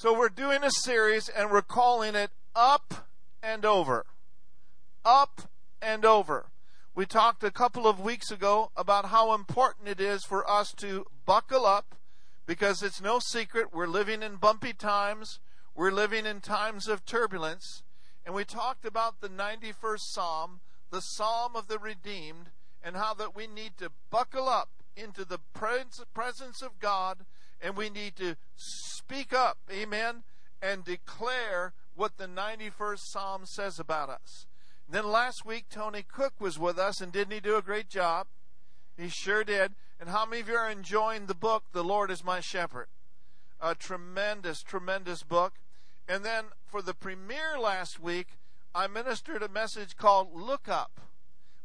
So we're doing a series and we're calling it Up and Over. Up and Over. We talked a couple of weeks ago about how important it is for us to buckle up because it's no secret we're living in bumpy times. We're living in times of turbulence. And we talked about the 91st Psalm, the Psalm of the Redeemed, and how that we need to buckle up into the presence of God and we need to speak up, amen, and declare what the 91st Psalm says about us. And then last week, Tony Cook was with us, and didn't he do a great job? He sure did. And how many of you are enjoying the book, The Lord is My Shepherd? A tremendous, tremendous book. And then for the premiere last week, I ministered a message called Look Up.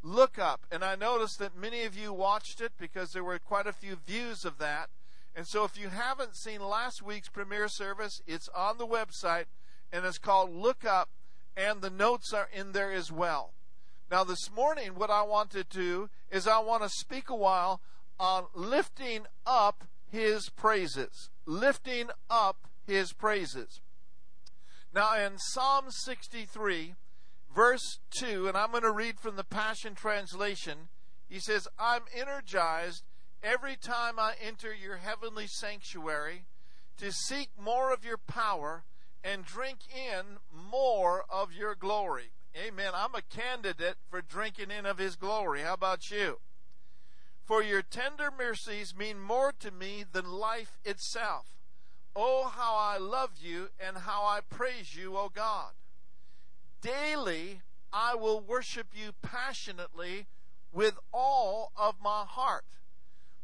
Look Up. And I noticed that many of you watched it because there were quite a few views of that. And so if you haven't seen last week's premiere service, it's on the website and it's called Look Up, and the notes are in there as well. Now, this morning, what I want to do is I want to speak a while on lifting up his praises. Lifting up his praises. Now, in Psalm 63, verse 2, and I'm going to read from the Passion Translation, he says, I'm energized every time I enter your heavenly sanctuary to seek more of your power and drink in more of your glory. Amen. I'm a candidate for drinking in of his glory. How about you? For your tender mercies mean more to me than life itself. Oh, how I love you and how I praise you, O God. Daily I will worship you passionately with all of my heart.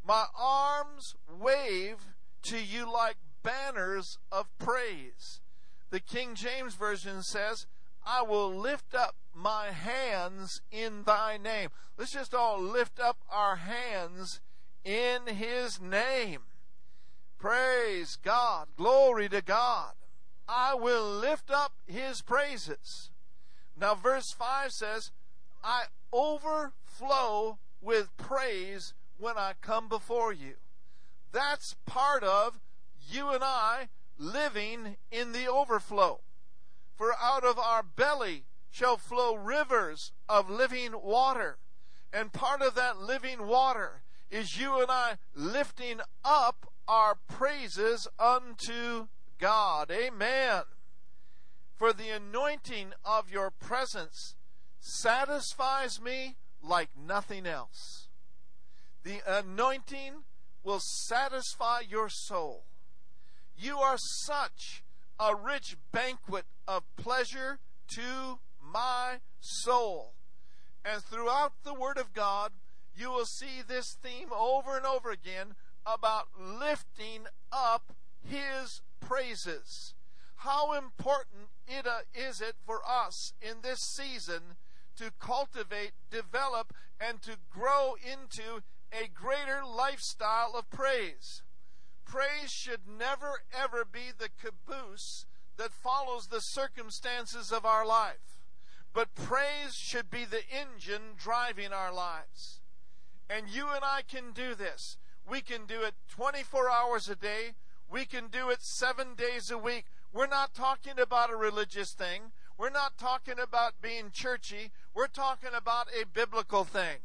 My arms wave to you like banners of praise. The King James Version says, I will lift up my hands in thy name. Let's just all lift up our hands in his name. Praise God. Glory to God. I will lift up his praises. Now, verse 5 says, I overflow with praise when I come before you. That's part of you and I living in the overflow. For out of our belly shall flow rivers of living water. And part of that living water is you and I lifting up our praises unto God. Amen. For the anointing of your presence satisfies me like nothing else. The anointing will satisfy your soul. You are such a rich banquet of pleasure to my soul. And throughout the Word of God, you will see this theme over and over again about lifting up His praises. How important it, uh, is it for us in this season to cultivate, develop, and to grow into a greater lifestyle of praise. Praise should never, ever be the caboose that follows the circumstances of our life, but praise should be the engine driving our lives. And you and I can do this. We can do it 24 hours a day. We can do it seven days a week. We're not talking about a religious thing. We're not talking about being churchy. We're talking about a biblical thing.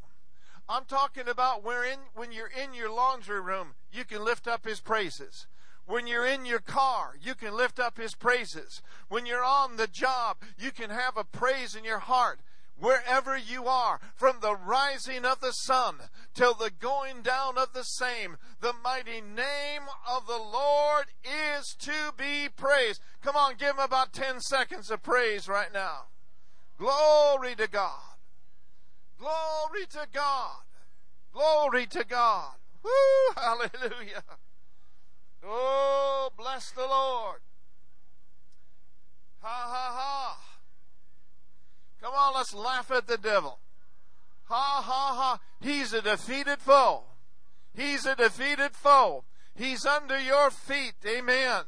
I'm talking about in, when you're in your laundry room, you can lift up his praises. When you're in your car, you can lift up his praises. When you're on the job, you can have a praise in your heart. Wherever you are, from the rising of the sun till the going down of the same, the mighty name of the Lord is to be praised. Come on, give him about 10 seconds of praise right now. Glory to God. Glory to God. Glory to God. Woo! Hallelujah. Oh, bless the Lord. Ha ha ha. Come on, let's laugh at the devil. Ha ha ha. He's a defeated foe. He's a defeated foe. He's under your feet. Amen.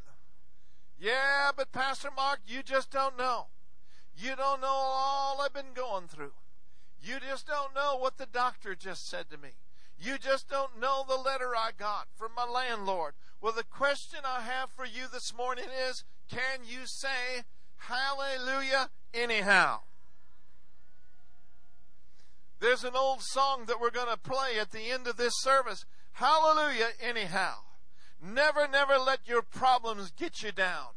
Yeah, but Pastor Mark, you just don't know. You don't know all I've been going through. You just don't know what the doctor just said to me. You just don't know the letter I got from my landlord. Well, the question I have for you this morning is can you say hallelujah anyhow? There's an old song that we're going to play at the end of this service. Hallelujah anyhow. Never, never let your problems get you down.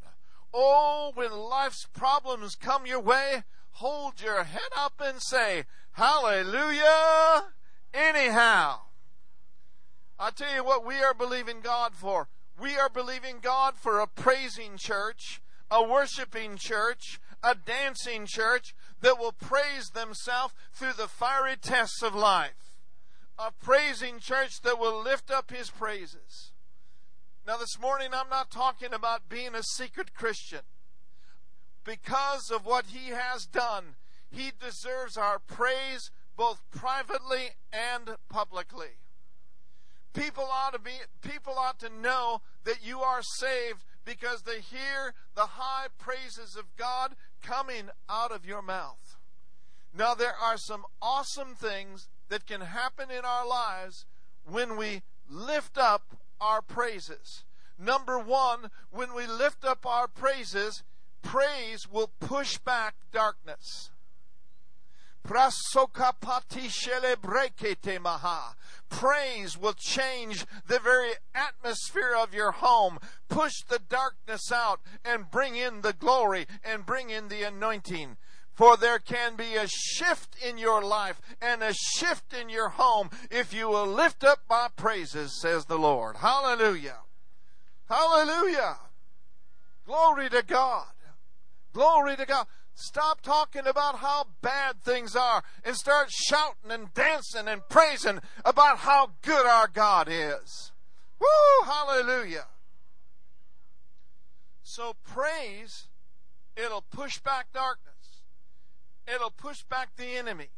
Oh, when life's problems come your way, hold your head up and say, Hallelujah anyhow. I tell you what we are believing God for. We are believing God for a praising church, a worshiping church, a dancing church that will praise themselves through the fiery tests of life. A praising church that will lift up his praises. Now, this morning, I'm not talking about being a secret Christian. Because of what he has done, he deserves our praise both privately and publicly. People ought to be people ought to know that you are saved because they hear the high praises of God coming out of your mouth. Now there are some awesome things that can happen in our lives when we lift up our praises. Number 1, when we lift up our praises, praise will push back darkness. Praise will change the very atmosphere of your home, push the darkness out, and bring in the glory and bring in the anointing. For there can be a shift in your life and a shift in your home if you will lift up my praises, says the Lord. Hallelujah. Hallelujah. Glory to God. Glory to God. Stop talking about how bad things are and start shouting and dancing and praising about how good our God is. Woo! Hallelujah. So praise, it'll push back darkness. It'll push back the enemy.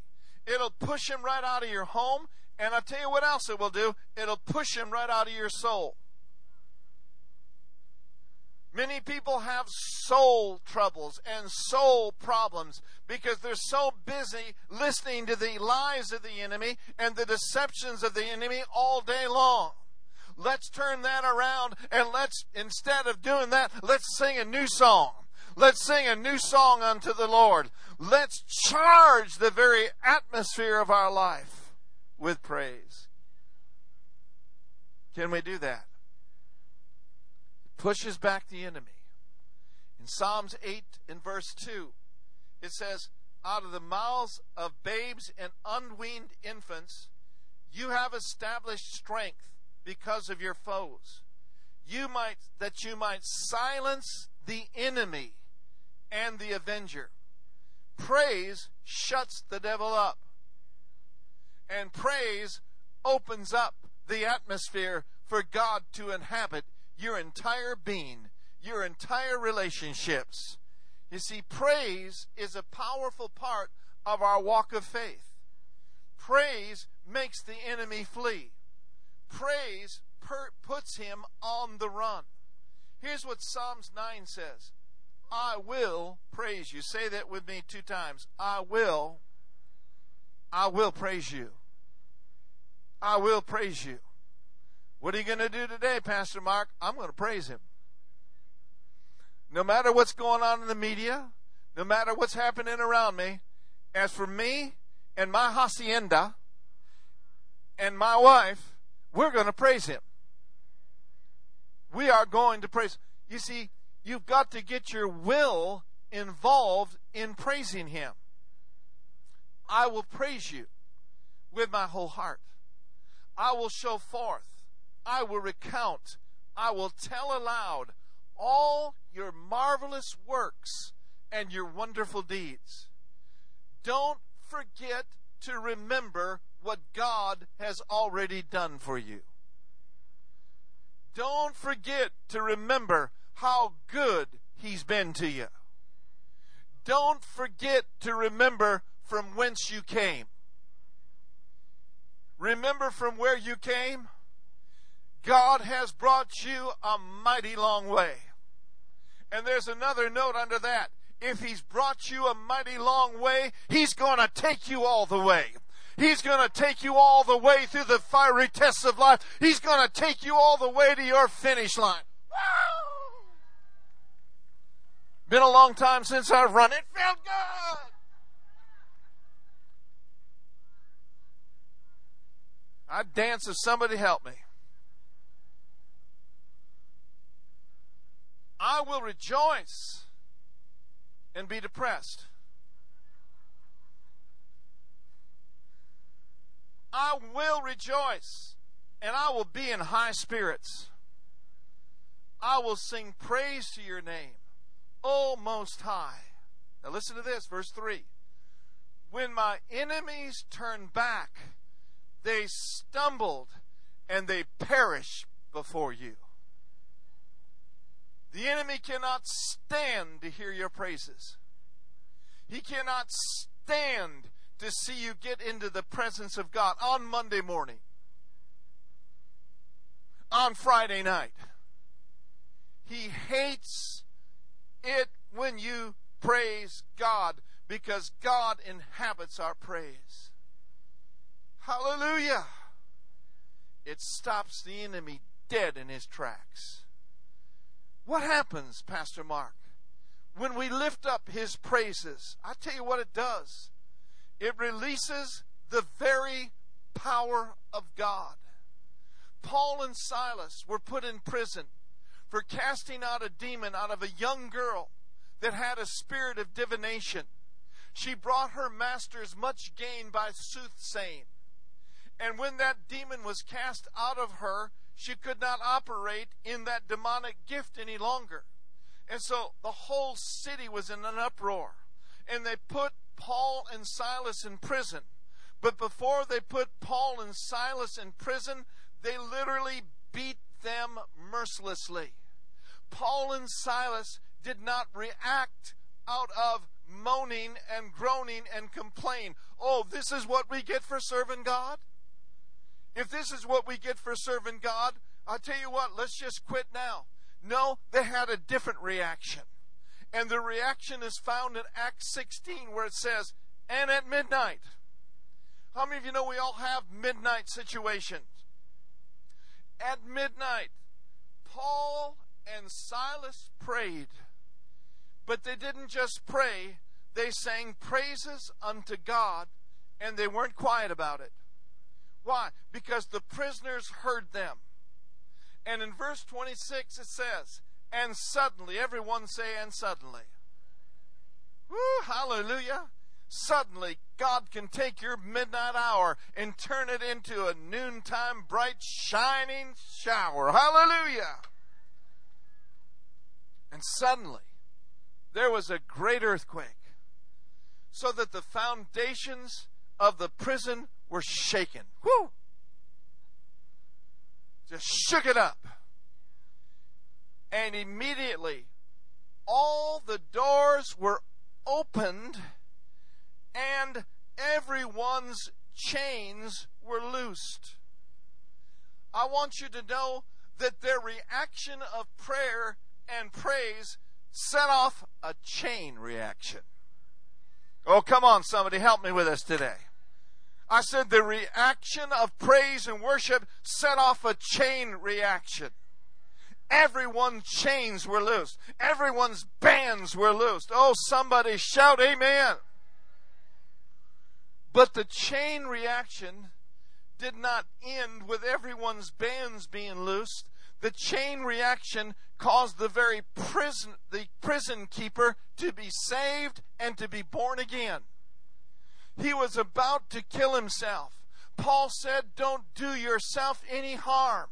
It'll push him right out of your home. And I'll tell you what else it will do. It'll push him right out of your soul. Many people have soul troubles and soul problems because they're so busy listening to the lies of the enemy and the deceptions of the enemy all day long. Let's turn that around and let's, instead of doing that, let's sing a new song. Let's sing a new song unto the Lord. Let's charge the very atmosphere of our life with praise. Can we do that? Pushes back the enemy. In Psalms 8 in verse 2, it says, Out of the mouths of babes and unweaned infants, you have established strength because of your foes. You might that you might silence the enemy and the avenger. Praise shuts the devil up. And praise opens up the atmosphere for God to inhabit your entire being, your entire relationships. You see, praise is a powerful part of our walk of faith. Praise makes the enemy flee. Praise per- puts him on the run. Here's what Psalms 9 says I will praise you. Say that with me two times. I will. I will praise you. I will praise you. What are you going to do today, Pastor Mark? I'm going to praise him. No matter what's going on in the media, no matter what's happening around me, as for me and my hacienda and my wife, we're going to praise him. We are going to praise. You see, you've got to get your will involved in praising him. I will praise you with my whole heart. I will show forth I will recount, I will tell aloud all your marvelous works and your wonderful deeds. Don't forget to remember what God has already done for you. Don't forget to remember how good He's been to you. Don't forget to remember from whence you came. Remember from where you came? God has brought you a mighty long way. And there's another note under that. If He's brought you a mighty long way, He's going to take you all the way. He's going to take you all the way through the fiery tests of life. He's going to take you all the way to your finish line. Been a long time since I've run. It felt good. I'd dance if somebody helped me. I will rejoice and be depressed. I will rejoice and I will be in high spirits. I will sing praise to your name, O Most High. Now listen to this, verse 3. When my enemies turn back, they stumbled and they perish before you. The enemy cannot stand to hear your praises. He cannot stand to see you get into the presence of God on Monday morning, on Friday night. He hates it when you praise God because God inhabits our praise. Hallelujah. It stops the enemy dead in his tracks. What happens, Pastor Mark, when we lift up his praises? I tell you what it does. It releases the very power of God. Paul and Silas were put in prison for casting out a demon out of a young girl that had a spirit of divination. She brought her masters much gain by soothsaying. And when that demon was cast out of her, she could not operate in that demonic gift any longer. And so the whole city was in an uproar. And they put Paul and Silas in prison. But before they put Paul and Silas in prison, they literally beat them mercilessly. Paul and Silas did not react out of moaning and groaning and complain. Oh, this is what we get for serving God? If this is what we get for serving God, I'll tell you what, let's just quit now. No, they had a different reaction. And the reaction is found in Acts 16 where it says, and at midnight. How many of you know we all have midnight situations? At midnight, Paul and Silas prayed. But they didn't just pray, they sang praises unto God, and they weren't quiet about it. Why? Because the prisoners heard them. And in verse 26 it says, And suddenly, everyone say, and suddenly. Woo, hallelujah. Suddenly, God can take your midnight hour and turn it into a noontime bright, shining shower. Hallelujah. And suddenly, there was a great earthquake, so that the foundations of the prison were shaken. Whoo! Just shook it up. And immediately, all the doors were opened and everyone's chains were loosed. I want you to know that their reaction of prayer and praise set off a chain reaction. Oh, come on, somebody, help me with this today. I said the reaction of praise and worship set off a chain reaction. Everyone's chains were loosed. Everyone's bands were loosed. Oh, somebody shout amen. But the chain reaction did not end with everyone's bands being loosed. The chain reaction caused the very prison, the prison keeper to be saved and to be born again. He was about to kill himself. Paul said, Don't do yourself any harm.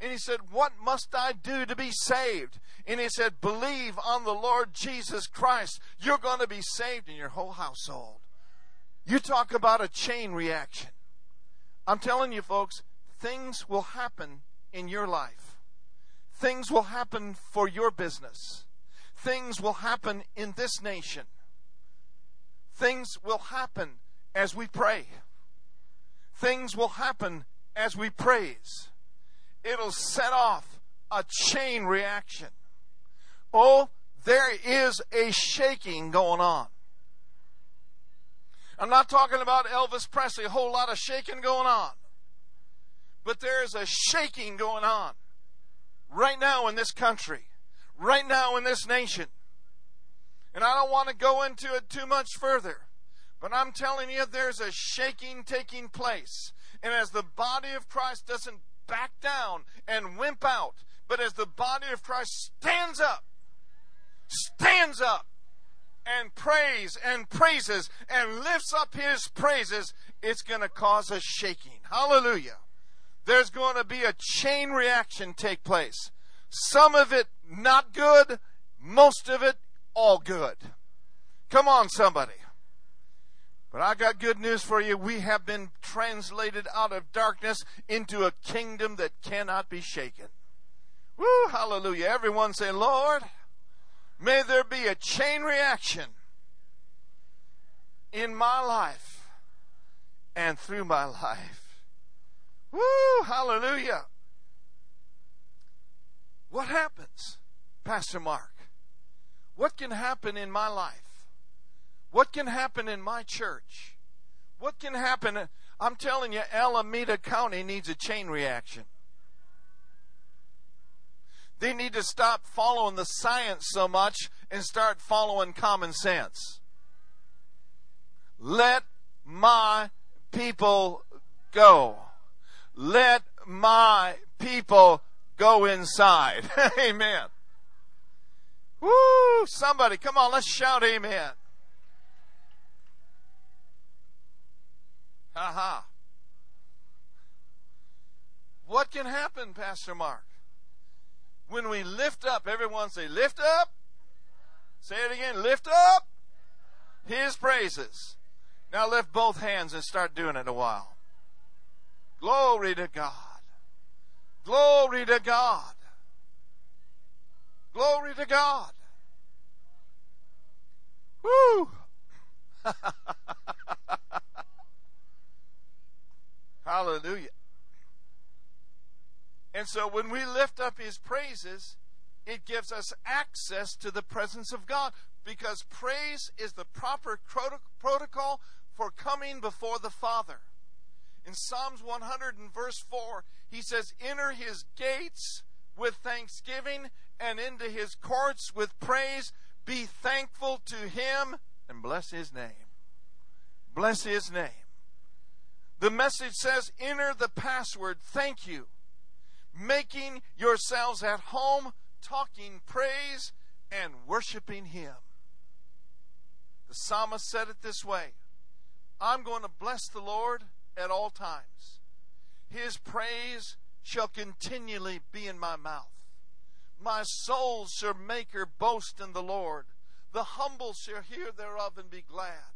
And he said, What must I do to be saved? And he said, Believe on the Lord Jesus Christ. You're going to be saved in your whole household. You talk about a chain reaction. I'm telling you, folks, things will happen in your life. Things will happen for your business. Things will happen in this nation. Things will happen as we pray. Things will happen as we praise. It'll set off a chain reaction. Oh, there is a shaking going on. I'm not talking about Elvis Presley, a whole lot of shaking going on. But there is a shaking going on right now in this country, right now in this nation. And I don't want to go into it too much further, but I'm telling you, there's a shaking taking place. And as the body of Christ doesn't back down and wimp out, but as the body of Christ stands up, stands up, and prays and praises and lifts up his praises, it's going to cause a shaking. Hallelujah. There's going to be a chain reaction take place. Some of it not good, most of it all good. Come on, somebody. But I got good news for you. We have been translated out of darkness into a kingdom that cannot be shaken. Woo, hallelujah. Everyone say, Lord, may there be a chain reaction in my life and through my life. Woo, hallelujah. What happens, Pastor Mark? What can happen in my life? What can happen in my church? What can happen? I'm telling you, Alameda County needs a chain reaction. They need to stop following the science so much and start following common sense. Let my people go. Let my people go inside. amen. Woo! Somebody, come on, let's shout amen. Ha ha. What can happen, Pastor Mark? When we lift up, everyone say, lift up. Say it again, lift up his praises. Now lift both hands and start doing it a while. Glory to God. Glory to God. Glory to God. Woo! Hallelujah. And so when we lift up his praises, it gives us access to the presence of God because praise is the proper protocol for coming before the Father. In Psalms 100 and verse 4, he says, Enter his gates with thanksgiving and into his courts with praise. Be thankful to him and bless his name. Bless his name. The message says, enter the password, thank you. Making yourselves at home, talking praise and worshiping Him. The psalmist said it this way I'm going to bless the Lord at all times. His praise shall continually be in my mouth. My soul shall make her boast in the Lord. The humble shall hear thereof and be glad.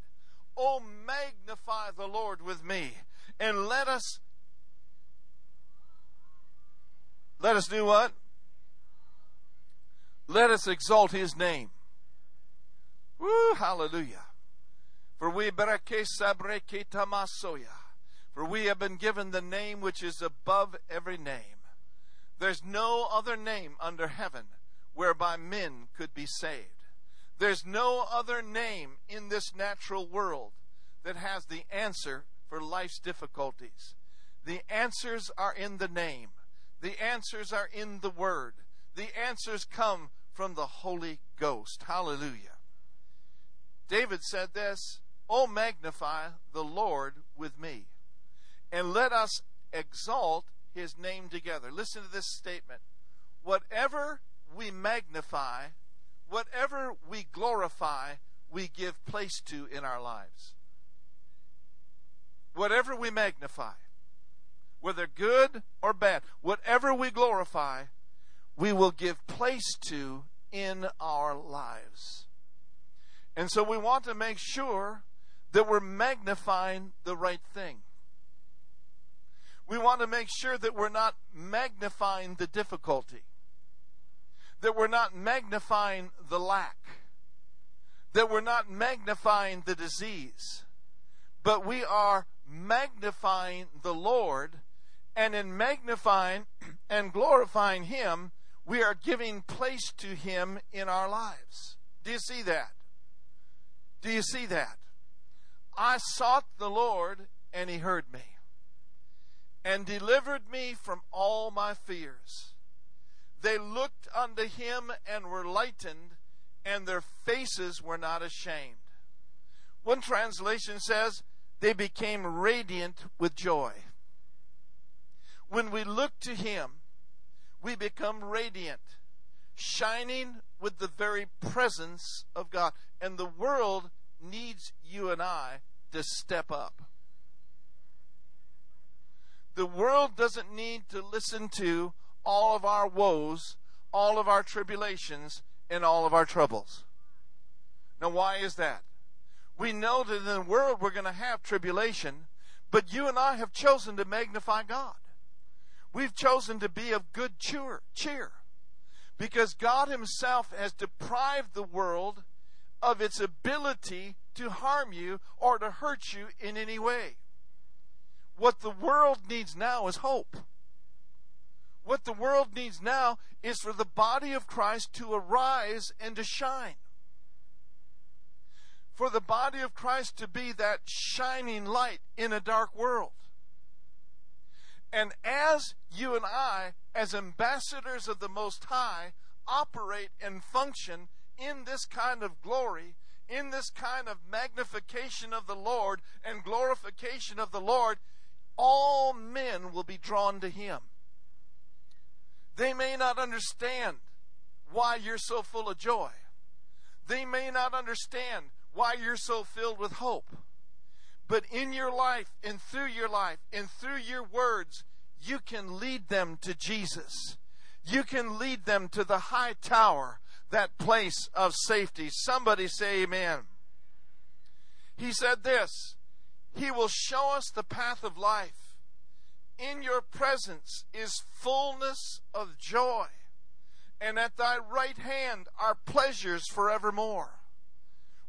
Oh, magnify the Lord with me, and let us let us do what? Let us exalt his name. Woo, hallelujah. For we for we have been given the name which is above every name. There's no other name under heaven whereby men could be saved. There's no other name in this natural world that has the answer for life's difficulties. The answers are in the name. The answers are in the Word. The answers come from the Holy Ghost. Hallelujah. David said this Oh, magnify the Lord with me, and let us exalt his name together. Listen to this statement. Whatever we magnify, whatever we glorify, we give place to in our lives. Whatever we magnify, whether good or bad, whatever we glorify, we will give place to in our lives. And so we want to make sure that we're magnifying the right thing. We want to make sure that we're not magnifying the difficulty that we're not magnifying the lack, that we're not magnifying the disease, but we are magnifying the Lord, and in magnifying and glorifying Him, we are giving place to Him in our lives. Do you see that? Do you see that? I sought the Lord, and he heard me, and delivered me from all my fears. They looked unto him and were lightened, and their faces were not ashamed. One translation says, they became radiant with joy. When we look to him, we become radiant, shining with the very presence of God. And the world needs you and I to step up. The world doesn't need to listen to all of our woes, all of our tribulations, and all of our troubles. Now, why is that? We know that in the world we're going to have tribulation, but you and I have chosen to magnify God. We've chosen to be of good cheer, cheer because God Himself has deprived the world of its ability to harm you or to hurt you in any way. What the world needs now is hope. What the world needs now is for the body of Christ to arise and to shine. For the body of Christ to be that shining light in a dark world. And as you and I, as ambassadors of the Most High, operate and function in this kind of glory, in this kind of magnification of the Lord and glorification of the Lord, all men will be drawn to Him. They may not understand why you're so full of joy. They may not understand why you're so filled with hope. But in your life and through your life and through your words, you can lead them to Jesus. You can lead them to the high tower, that place of safety. Somebody say amen. He said this He will show us the path of life. In your presence is fullness of joy, and at thy right hand are pleasures forevermore.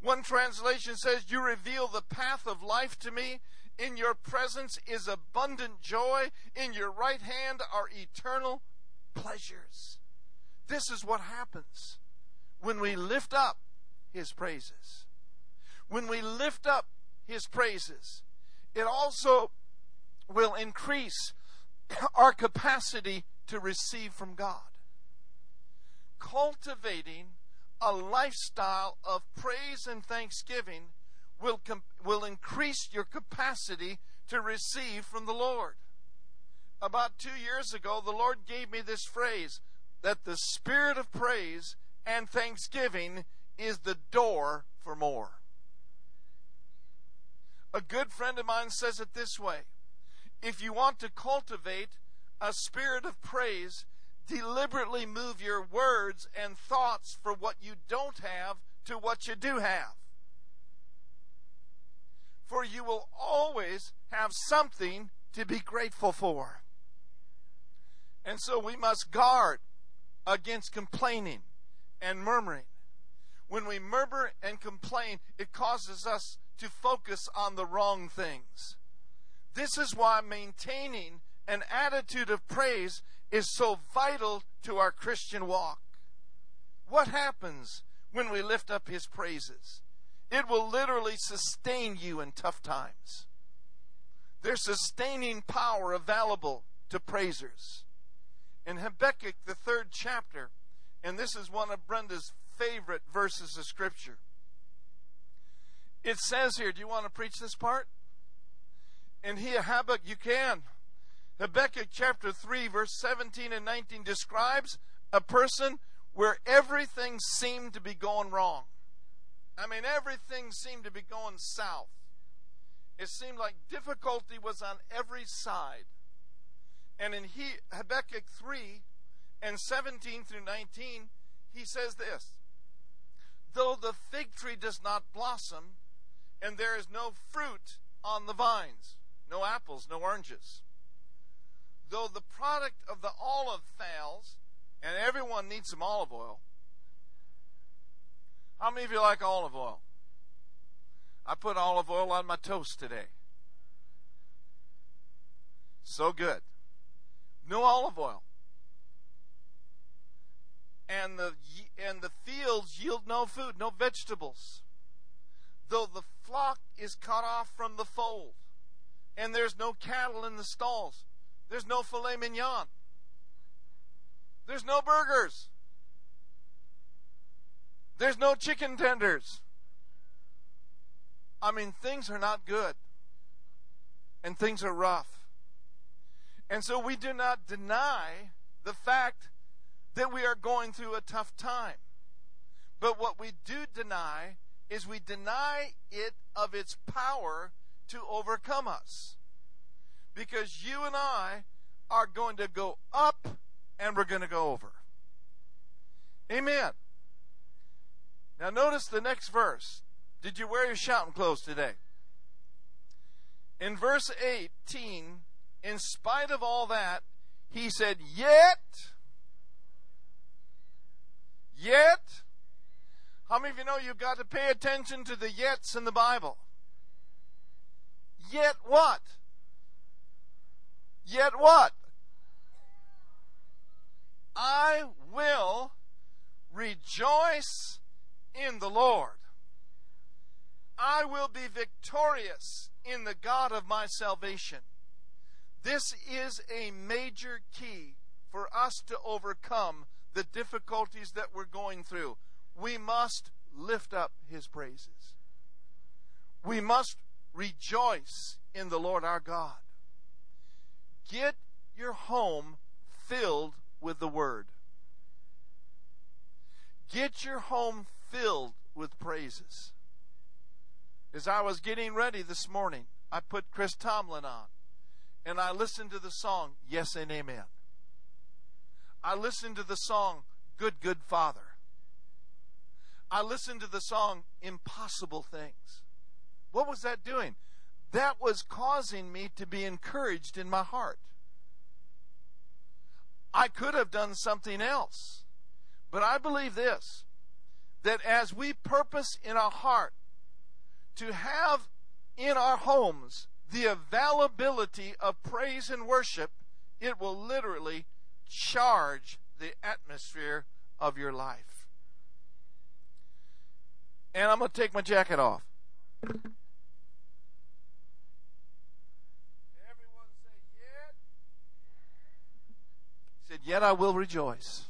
One translation says, You reveal the path of life to me. In your presence is abundant joy. In your right hand are eternal pleasures. This is what happens when we lift up His praises. When we lift up His praises, it also will increase our capacity to receive from God. Cultivating a lifestyle of praise and thanksgiving will, com- will increase your capacity to receive from the Lord. About two years ago, the Lord gave me this phrase that the spirit of praise and thanksgiving is the door for more. A good friend of mine says it this way If you want to cultivate a spirit of praise, deliberately move your words and thoughts for what you don't have to what you do have. For you will always have something to be grateful for. And so we must guard against complaining and murmuring. When we murmur and complain, it causes us to focus on the wrong things. This is why maintaining an attitude of praise is so vital to our Christian walk. What happens when we lift up His praises? It will literally sustain you in tough times. There's sustaining power available to praisers. In Habakkuk, the third chapter, and this is one of Brenda's favorite verses of Scripture. It says here, do you want to preach this part? In here, Habakkuk, you can. Habakkuk chapter 3, verse 17 and 19 describes a person where everything seemed to be going wrong. I mean, everything seemed to be going south. It seemed like difficulty was on every side. And in he, Habakkuk 3 and 17 through 19, he says this Though the fig tree does not blossom, and there is no fruit on the vines, no apples, no oranges, though the product of the olive fails, and everyone needs some olive oil. How many of you like olive oil? I put olive oil on my toast today. So good. No olive oil. And the and the fields yield no food, no vegetables. though the flock is cut off from the fold, and there's no cattle in the stalls, there's no filet mignon, there's no burgers, there's no chicken tenders. I mean, things are not good, and things are rough. And so we do not deny the fact that we are going through a tough time. But what we do deny is we deny it of its power to overcome us. Because you and I are going to go up and we're going to go over. Amen. Now notice the next verse. Did you wear your shouting clothes today? In verse 18, in spite of all that, he said, Yet, yet, how many of you know you've got to pay attention to the yets in the Bible? Yet what? Yet what? I will rejoice in the Lord. I will be victorious in the God of my salvation. This is a major key for us to overcome the difficulties that we're going through we must lift up his praises. We must rejoice in the Lord our God. Get your home filled with the Word. Get your home filled with praises. As I was getting ready this morning, I put Chris Tomlin on and I listened to the song Yes and Amen. I listened to the song Good, Good Father. I listened to the song Impossible Things. What was that doing? That was causing me to be encouraged in my heart. I could have done something else. But I believe this that as we purpose in our heart to have in our homes the availability of praise and worship, it will literally charge the atmosphere of your life and I'm going to take my jacket off. Everyone say, Yet. He said, Yet I will rejoice.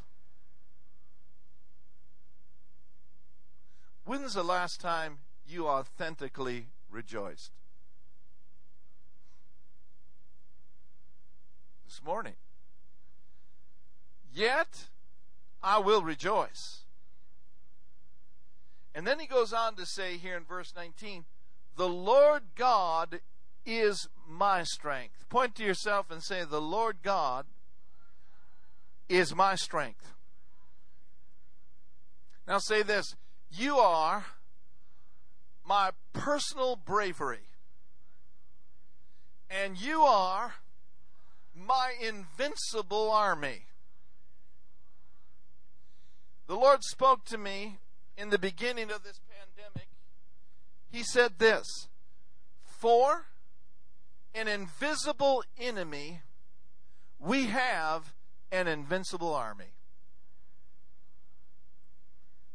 When's the last time you authentically rejoiced? This morning. Yet I will rejoice. And then he goes on to say here in verse 19, The Lord God is my strength. Point to yourself and say, The Lord God is my strength. Now say this You are my personal bravery, and you are my invincible army. The Lord spoke to me in the beginning of this pandemic, he said this For an invisible enemy, we have an invincible army.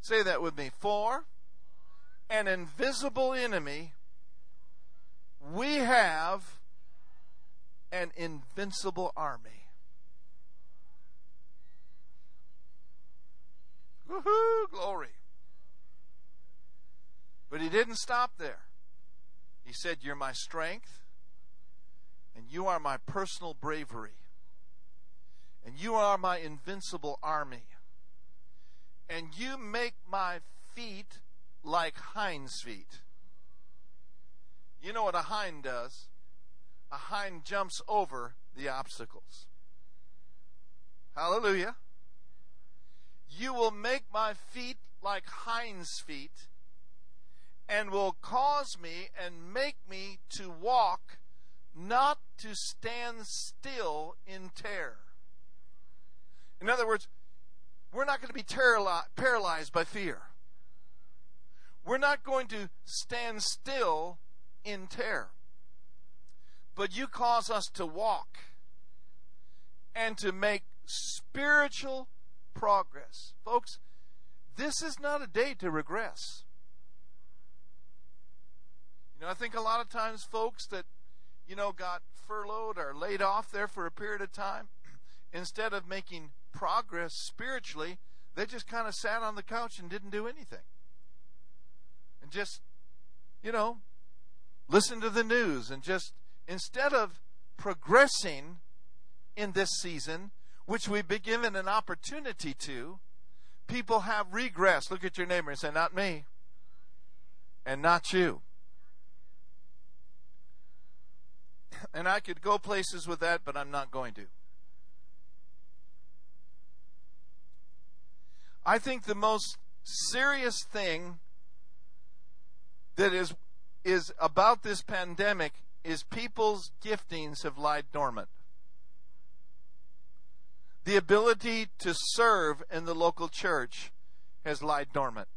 Say that with me. For an invisible enemy, we have an invincible army. Woohoo! Glory. But he didn't stop there. He said, You're my strength, and you are my personal bravery, and you are my invincible army, and you make my feet like hind's feet. You know what a hind does? A hind jumps over the obstacles. Hallelujah. You will make my feet like hind's feet and will cause me and make me to walk, not to stand still in terror. In other words, we're not going to be paralyzed by fear. We're not going to stand still in terror. But you cause us to walk and to make spiritual progress. Folks, this is not a day to regress. You know, I think a lot of times folks that, you know, got furloughed or laid off there for a period of time, instead of making progress spiritually, they just kind of sat on the couch and didn't do anything. And just, you know, listen to the news and just, instead of progressing in this season, which we've been given an opportunity to, people have regressed. Look at your neighbor and say, Not me, and not you. And I could go places with that, but I'm not going to. I think the most serious thing that is is about this pandemic is people's giftings have lied dormant. The ability to serve in the local church has lied dormant.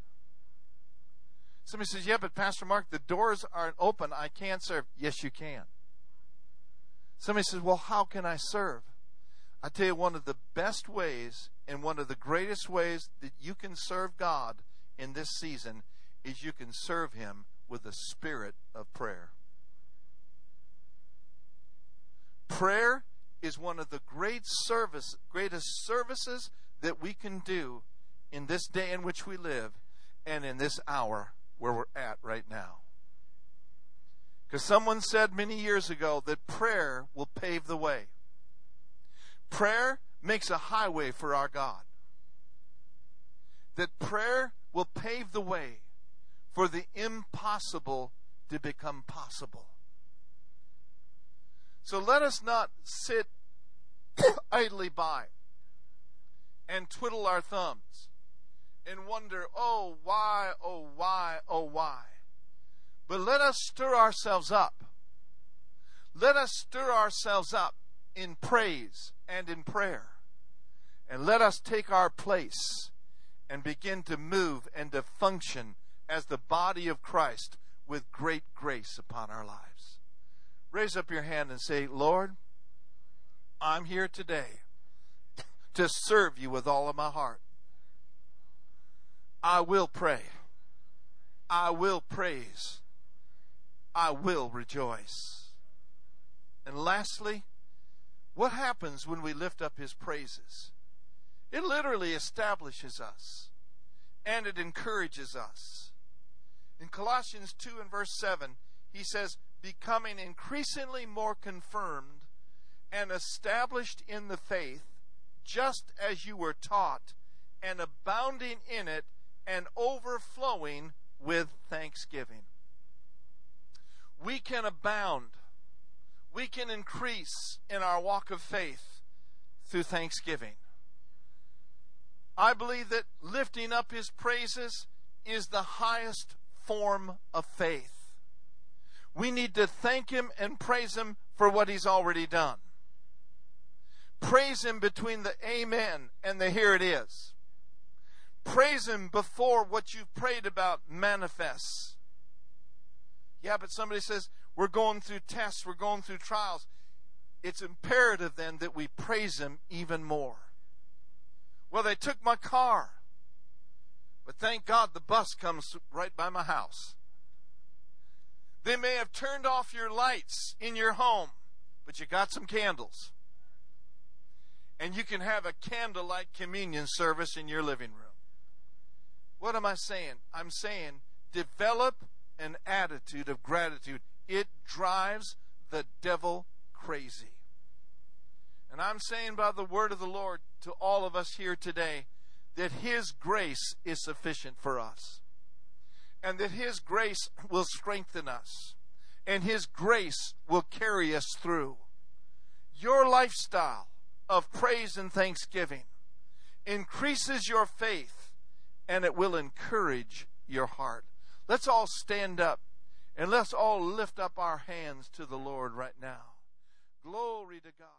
Somebody says, Yeah, but Pastor Mark, the doors aren't open. I can't serve. Yes, you can. Somebody says, Well, how can I serve? I tell you, one of the best ways and one of the greatest ways that you can serve God in this season is you can serve Him with a spirit of prayer. Prayer is one of the great service, greatest services that we can do in this day in which we live and in this hour where we're at right now. Because someone said many years ago that prayer will pave the way. Prayer makes a highway for our God. That prayer will pave the way for the impossible to become possible. So let us not sit idly by and twiddle our thumbs and wonder, oh, why, oh, why, oh, why. But let us stir ourselves up. Let us stir ourselves up in praise and in prayer. And let us take our place and begin to move and to function as the body of Christ with great grace upon our lives raise up your hand and say, Lord, I'm here today to serve you with all of my heart. I will pray. I will praise. I will rejoice. And lastly, what happens when we lift up his praises? It literally establishes us and it encourages us. In Colossians 2 and verse 7, he says, becoming increasingly more confirmed and established in the faith, just as you were taught, and abounding in it and overflowing with thanksgiving. We can abound, we can increase in our walk of faith through thanksgiving. I believe that lifting up his praises is the highest form of faith. We need to thank Him and praise Him for what He's already done. Praise Him between the Amen and the Here it is. Praise Him before what you've prayed about manifests. Yeah, but somebody says, we're going through tests, we're going through trials. It's imperative then that we praise Him even more. Well, they took my car, but thank God the bus comes right by my house. They may have turned off your lights in your home, but you got some candles. And you can have a candlelight communion service in your living room. What am I saying? I'm saying develop an attitude of gratitude. It drives the devil crazy. And I'm saying by the word of the Lord to all of us here today that His grace is sufficient for us and that His grace will strengthen us and His grace will carry us through. Your lifestyle of praise and thanksgiving increases your faith and it will encourage your heart. Let's all stand up and let's all lift up our hands to the Lord right now. Glory to God.